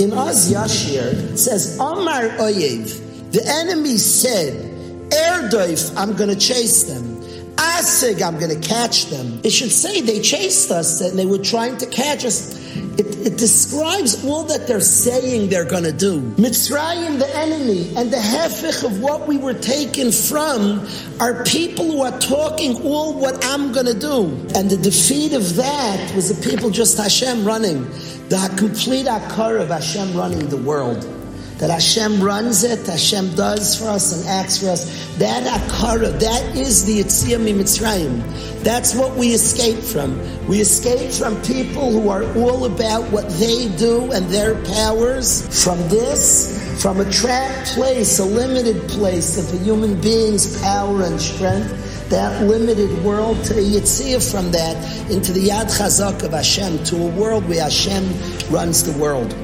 In Oz Yashir, it says, Omar Oyev, the enemy said, Erdoif, I'm going to chase them. Asig, I'm going to catch them. It should say they chased us and they were trying to catch us. It, it describes all that they're saying they're going to do. Mitzrayim, the enemy, and the hefich of what we were taken from are people who are talking all what I'm going to do. And the defeat of that was the people just Hashem running the complete akar of Hashem running the world. That Hashem runs it, Hashem does for us and acts for us. That akara, that is the Yetzias Mitzrayim. That's what we escape from. We escape from people who are all about what they do and their powers. From this, from a trapped place, a limited place of a human being's power and strength, that limited world to a yitzia from that into the Yad Chazak of Hashem, to a world where Hashem runs the world.